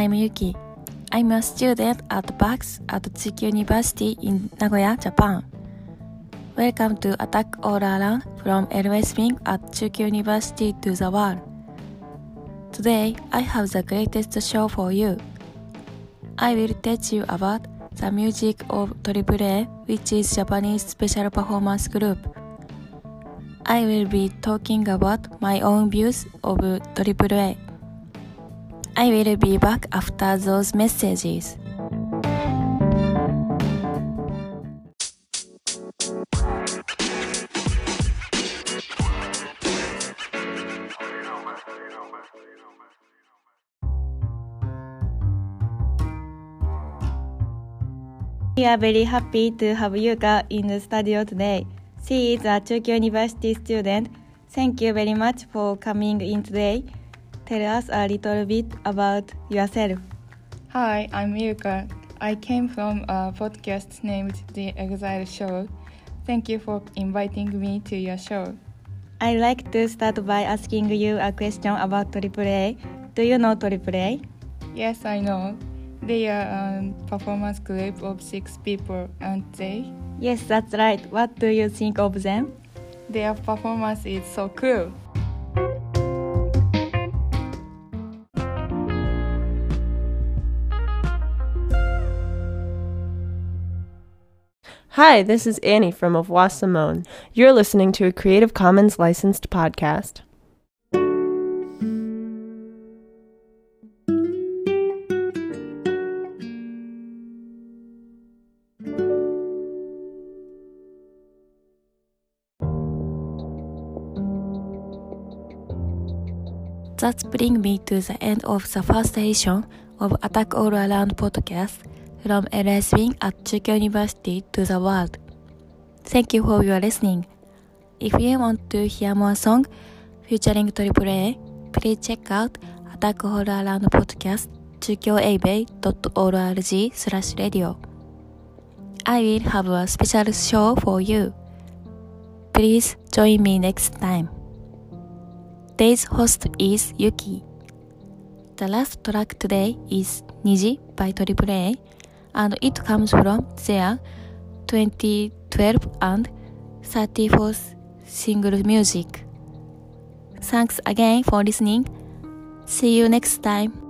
I'm Yuki. I'm a student at BAX at Tsuki University in Nagoya, Japan. Welcome to Attack All Around from LS Wing at Tsuki University to the world. Today, I have the greatest show for you. I will teach you about the music of AAA, which is Japanese special performance group. I will be talking about my own views of AAA. I will be back after those messages. We are very happy to have Yuka in the studio today. She is a Tokyo University student. Thank you very much for coming in today. Tell us a little bit about yourself. Hi, I'm Yuka. I came from a podcast named The Exile Show. Thank you for inviting me to your show. I'd like to start by asking you a question about AAA. Do you know AAA? Yes, I know. They are a performance group of six people, aren't they? Yes, that's right. What do you think of them? Their performance is so cool. Hi, this is Annie from Au Revoir Simone. You're listening to a Creative Commons licensed podcast. That's bring me to the end of the first edition of Attack All Around podcast from LS Wing at Tokyo University to the world. Thank you for your listening. If you want to hear more song featuring AAA, please check out Attack All Around podcast tokyoabei.org slash radio. I will have a special show for you. Please join me next time. Today's host is Yuki. The last track today is Niji by AAA and it comes from their 2012 and 34th single music. Thanks again for listening. See you next time.